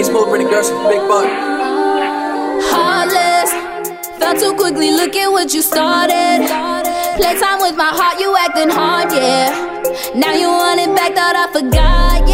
Dirty, big buck. Heartless. Fell too quickly, look at what you started. Playtime with my heart, you acting hard, yeah. Now you want it back, thought I forgot,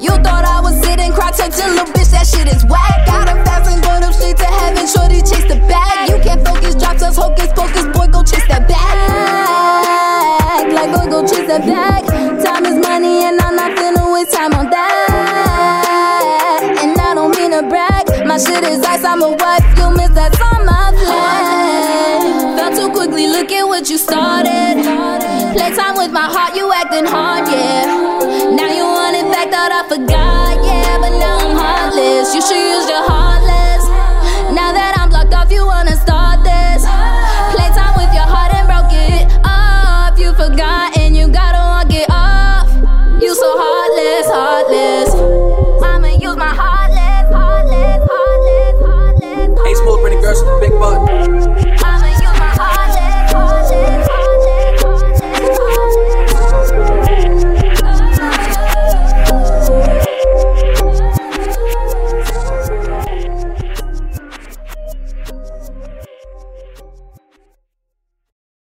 you. Thought I was sitting, cry tuck to little bitch, that shit is whack. Got her fast and going up straight to heaven, shorty chase the bag. You can't focus, drops us, hocus pocus, boy, go chase that bag. Like, boy, go chase that bag. Time is money, and I'm not finna waste time on that. And I don't mean to brag, my shit is ice, I'm a wife, you miss that's on my flag. Fell too quickly, look at what you started. Playtime with my heart, you acting hard, yeah forgot, yeah, but now I'm heartless. You should use your heartless. Now that I'm blocked off, you wanna start this. Playtime with your heart and broke it off. You forgot and you gotta walk it off. You so heartless, heartless. I'ma use my heartless, heartless, heartless, heartless. heartless. Ain't smooth, pretty girls, big butt.